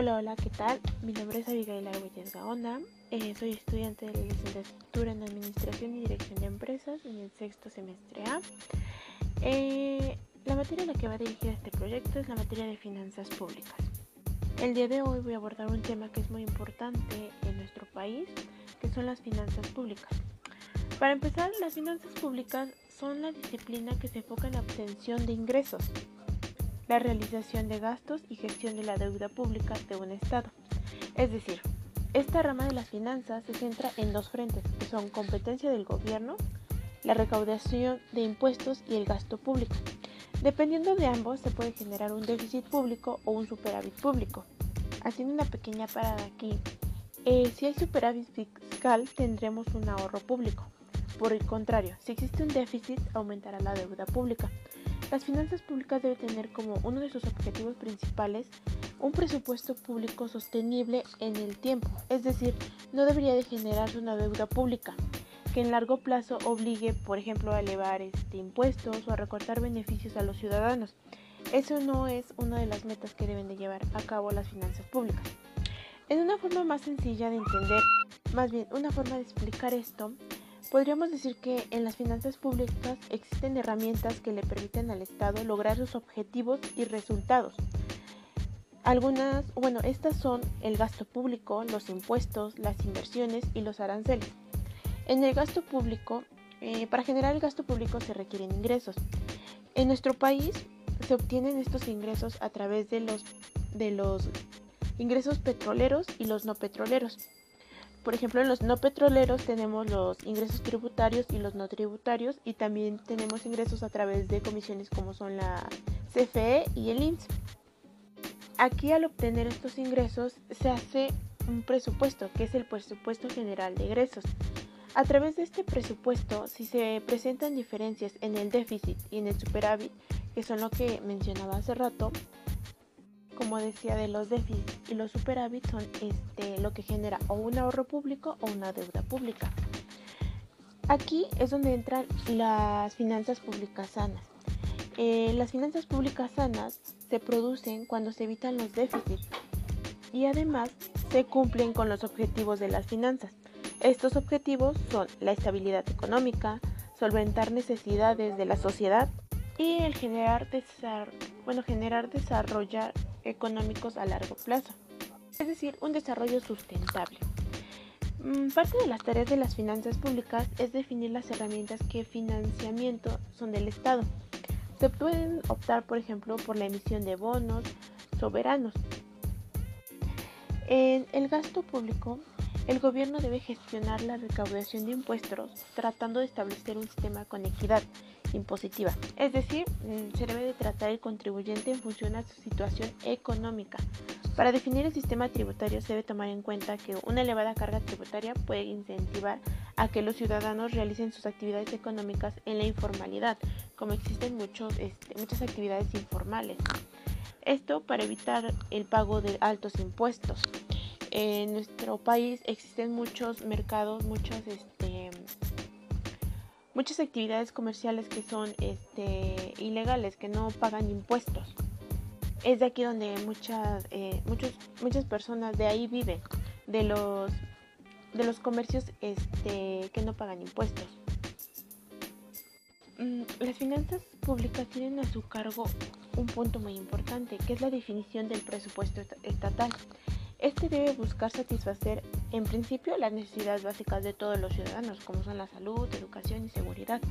Hola, hola, ¿qué tal? Mi nombre es Abigail Arguelles Gaona, eh, soy estudiante de la licenciatura en Administración y Dirección de Empresas en el sexto semestre A. Eh, la materia a la que va dirigida este proyecto es la materia de finanzas públicas. El día de hoy voy a abordar un tema que es muy importante en nuestro país, que son las finanzas públicas. Para empezar, las finanzas públicas son la disciplina que se enfoca en la obtención de ingresos la realización de gastos y gestión de la deuda pública de un Estado. Es decir, esta rama de las finanzas se centra en dos frentes, que son competencia del gobierno, la recaudación de impuestos y el gasto público. Dependiendo de ambos, se puede generar un déficit público o un superávit público. Haciendo una pequeña parada aquí, eh, si hay superávit fiscal tendremos un ahorro público. Por el contrario, si existe un déficit, aumentará la deuda pública. Las finanzas públicas deben tener como uno de sus objetivos principales un presupuesto público sostenible en el tiempo, es decir, no debería de generarse una deuda pública que en largo plazo obligue, por ejemplo, a elevar este, impuestos o a recortar beneficios a los ciudadanos. Eso no es una de las metas que deben de llevar a cabo las finanzas públicas. En una forma más sencilla de entender, más bien una forma de explicar esto, Podríamos decir que en las finanzas públicas existen herramientas que le permiten al Estado lograr sus objetivos y resultados. Algunas, bueno, estas son el gasto público, los impuestos, las inversiones y los aranceles. En el gasto público, eh, para generar el gasto público se requieren ingresos. En nuestro país se obtienen estos ingresos a través de los, de los ingresos petroleros y los no petroleros. Por ejemplo, en los no petroleros tenemos los ingresos tributarios y los no tributarios y también tenemos ingresos a través de comisiones como son la CFE y el IMSS. Aquí al obtener estos ingresos se hace un presupuesto, que es el presupuesto general de ingresos. A través de este presupuesto, si se presentan diferencias en el déficit y en el superávit, que son lo que mencionaba hace rato, como decía, de los déficits y los superávit son este, lo que genera o un ahorro público o una deuda pública. Aquí es donde entran las finanzas públicas sanas. Eh, las finanzas públicas sanas se producen cuando se evitan los déficits y además se cumplen con los objetivos de las finanzas. Estos objetivos son la estabilidad económica, solventar necesidades de la sociedad y el generar, bueno, generar desarrollar económicos a largo plazo, es decir, un desarrollo sustentable. Mm, parte de las tareas de las finanzas públicas es definir las herramientas que financiamiento son del Estado. Se pueden optar, por ejemplo, por la emisión de bonos soberanos. En el gasto público, el gobierno debe gestionar la recaudación de impuestos tratando de establecer un sistema con equidad impositiva. Es decir, mm, se debe de tratar el contribuyente en función a su situación económica. Para definir el sistema tributario se debe tomar en cuenta que una elevada carga tributaria puede incentivar a que los ciudadanos realicen sus actividades económicas en la informalidad, como existen muchos, este, muchas actividades informales. Esto para evitar el pago de altos impuestos. En nuestro país existen muchos mercados, muchos este, muchas actividades comerciales que son este, ilegales, que no pagan impuestos. Es de aquí donde muchas, eh, muchos, muchas personas de ahí viven, de los, de los comercios este, que no pagan impuestos. Mm, las finanzas públicas tienen a su cargo un punto muy importante, que es la definición del presupuesto estatal. Este debe buscar satisfacer en principio las necesidades básicas de todos los ciudadanos, como son la salud, educación y seguridad.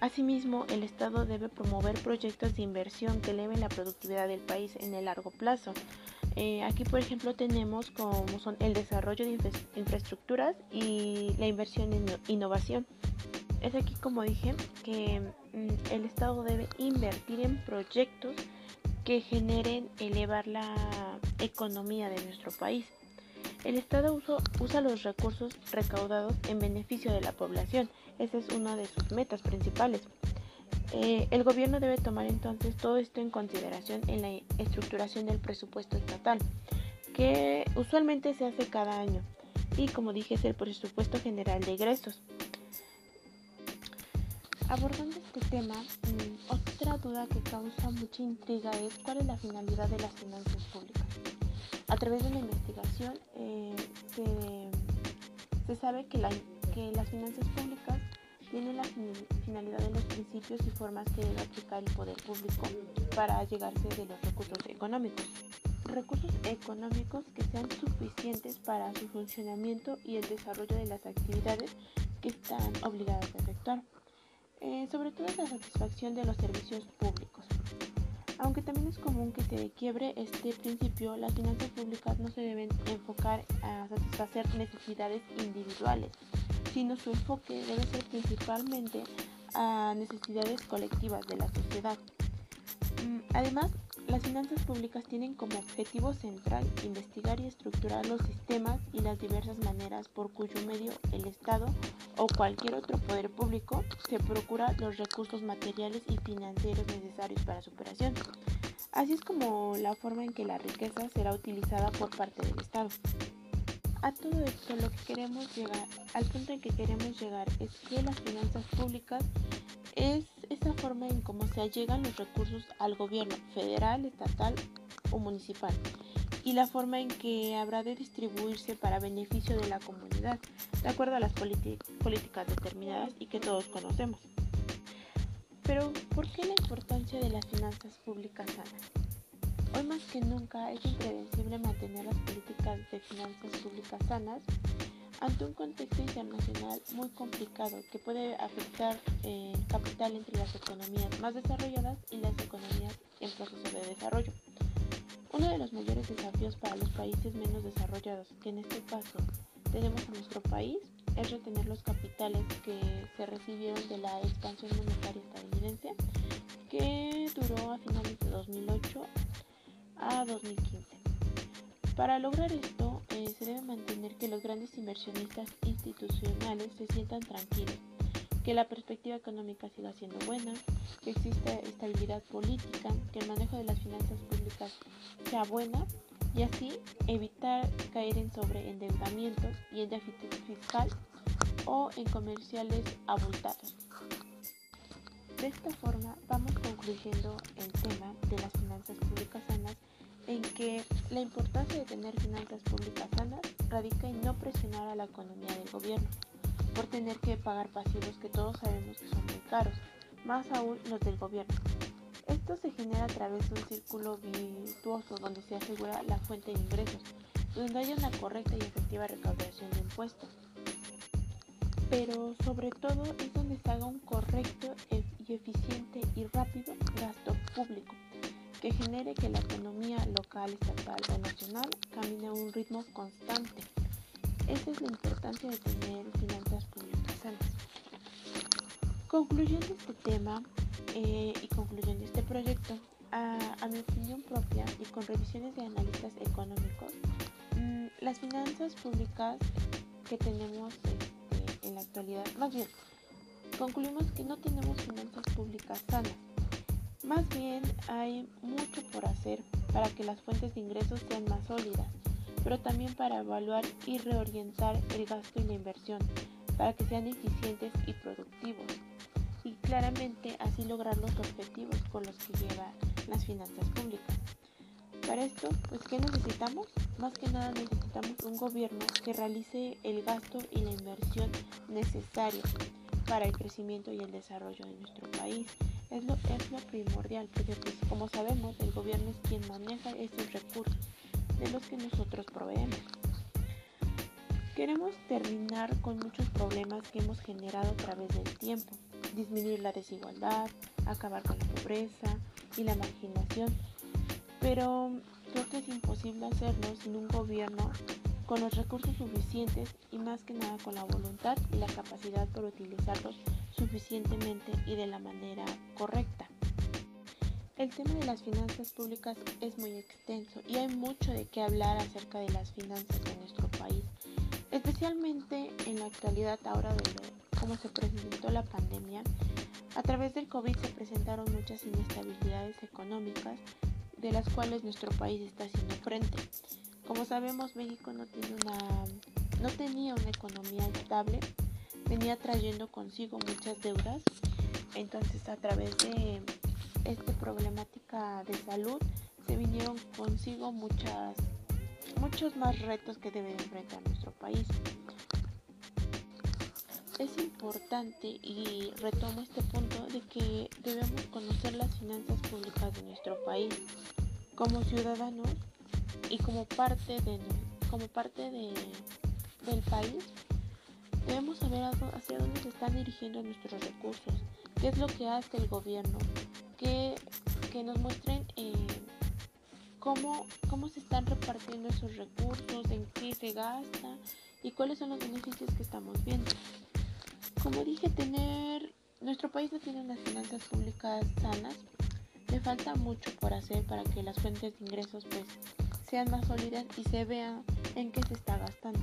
Asimismo, el Estado debe promover proyectos de inversión que eleven la productividad del país en el largo plazo. Eh, aquí, por ejemplo, tenemos como son el desarrollo de infraestructuras y la inversión en innovación. Es aquí, como dije, que mm, el Estado debe invertir en proyectos que generen elevar la economía de nuestro país. El Estado usa los recursos recaudados en beneficio de la población. Esa es una de sus metas principales. Eh, el gobierno debe tomar entonces todo esto en consideración en la estructuración del presupuesto estatal, que usualmente se hace cada año. Y como dije, es el presupuesto general de ingresos. Abordando este tema, mm, otra duda que causa mucha intriga es cuál es la finalidad de las finanzas públicas. a través de la investigación eh, se, sabe que, que las finanzas públicas tienen la finalidad de los principios y formas que debe aplicar el poder público para llegarse de los recursos económicos. Recursos económicos que sean suficientes para su funcionamiento y el desarrollo de las actividades que están obligadas a efectuar. Eh, sobre todo la satisfacción de los servicios públicos. Aunque también es común que se quiebre este principio, las finanzas públicas no se deben enfocar a satisfacer necesidades individuales, sino su enfoque debe ser principalmente a necesidades colectivas de la sociedad. Mm, además, las finanzas públicas tienen como objetivo central investigar y estructurar los sistemas y las diversas maneras por cuyo medio el Estado o cualquier otro poder público se procura los recursos materiales y financieros necesarios para su operación. Así es como la forma en que la riqueza será utilizada por parte del Estado. A todo esto lo que queremos llegar, al punto en que queremos llegar es que las finanzas públicas es forma en cómo se allegan los recursos al gobierno federal, estatal o municipal y la forma en que habrá de distribuirse para beneficio de la comunidad, de acuerdo a las políticas determinadas y que todos conocemos. Pero, ¿por qué la importancia de las finanzas públicas sanas? Hoy más que nunca es imprevisible mantener las políticas de finanzas públicas sanas ante un contexto internacional muy complicado que puede afectar el eh, capital entre las economías más desarrolladas y las economías en proceso de desarrollo. Uno de los mayores desafíos para los países menos desarrollados, que en este caso tenemos en nuestro país, es retener los capitales que se recibieron de la expansión monetaria estadounidense, que duró a finales de 2008 a 2015. Para lograr esto, eh, se debe mantener que los grandes inversionistas institucionales se sientan tranquilos, que la perspectiva económica siga siendo buena, que exista estabilidad política, que el manejo de las finanzas públicas sea buena y así evitar caer en sobreendeudamiento y en déficit fiscal o en comerciales abultados. De esta forma vamos concluyendo el tema de las finanzas públicas sanas en que la importancia de tener finanzas públicas sanas radica en no presionar a la economía del gobierno por tener que pagar pasivos que todos sabemos que son muy caros, más aún los del gobierno. Esto se genera a través de un círculo virtuoso donde se asegura la fuente de ingresos, donde haya una correcta y efectiva recaudación de impuestos. Pero sobre todo es donde se haga un correcto y eficiente y rápido gasto público que genere que la economía local, estatal o nacional camine a un ritmo constante. Esa es la importancia de tener finanzas públicas sanas. Concluyendo este tema eh, y concluyendo este proyecto, a, mi opinión propia y con revisiones de analistas económicos, mm, las finanzas públicas que tenemos este, en la actualidad, más bien, concluimos que no tenemos finanzas públicas sanas más bien hay mucho por hacer para que las fuentes de ingresos sean más sólidas, pero también para evaluar y reorientar el gasto y la inversión para que sean eficientes y productivos y claramente así lograr los objetivos con los que lleva las finanzas públicas. Para esto, pues ¿qué necesitamos? Más que nada necesitamos un gobierno que realice el gasto y la inversión necesario para el crecimiento y el desarrollo de nuestro país es lo, primordial, porque pues, como sabemos el gobierno es quien maneja esos recursos de los que nosotros proveemos. Queremos terminar con muchos problemas que hemos generado a través del tiempo, disminuir la desigualdad, acabar con la pobreza y la marginación, pero creo que es imposible hacerlo sin un gobierno con los recursos suficientes y más que nada con la voluntad y la capacidad por utilizarlos suficientemente y de la manera correcta. El tema de las finanzas públicas es muy extenso y hay mucho de qué hablar acerca de las finanzas de nuestro país, especialmente en la actualidad ahora de lo, cómo se presentó la pandemia. A través del COVID se presentaron muchas inestabilidades económicas de las cuales nuestro país está haciendo frente. Como sabemos, México no, tiene una, no tenía una economía estable venía trayendo consigo muchas deudas. Entonces a través de esta problemática de salud se vinieron consigo muchas muchos más retos que debe enfrentar nuestro país. Es importante y retomo este punto de que debemos conocer las finanzas públicas de nuestro país como ciudadanos y como parte de como parte de, del país debemos saber hacia dónde se están dirigiendo nuestros recursos, qué es lo que hace el gobierno, que, que nos muestren eh, cómo, cómo se están repartiendo esos recursos, en qué se gasta y cuáles son los beneficios que estamos viendo. Como dije, tener nuestro país no tiene unas finanzas públicas sanas. Le falta mucho por hacer para que las fuentes de ingresos pues sean más sólidas y se vea en qué se está gastando.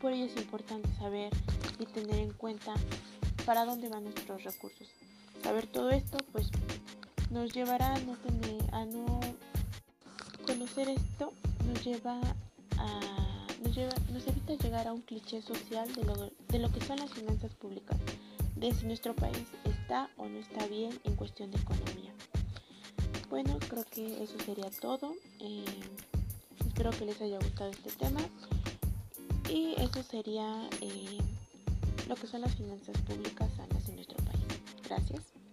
Por ello es importante saber y tener en cuenta para dónde van nuestros recursos. Saber todo esto pues nos llevará a no, tener, a no conocer esto nos lleva a nos, lleva, nos evita llegar a un cliché social de lo, de lo que son las finanzas públicas, de si nuestro país está o no está bien en cuestión de economía. Bueno, creo que eso sería todo. Eh, espero que les haya gustado este tema. Y eso sería eh, lo que son las finanzas públicas sanas en nuestro país. Gracias.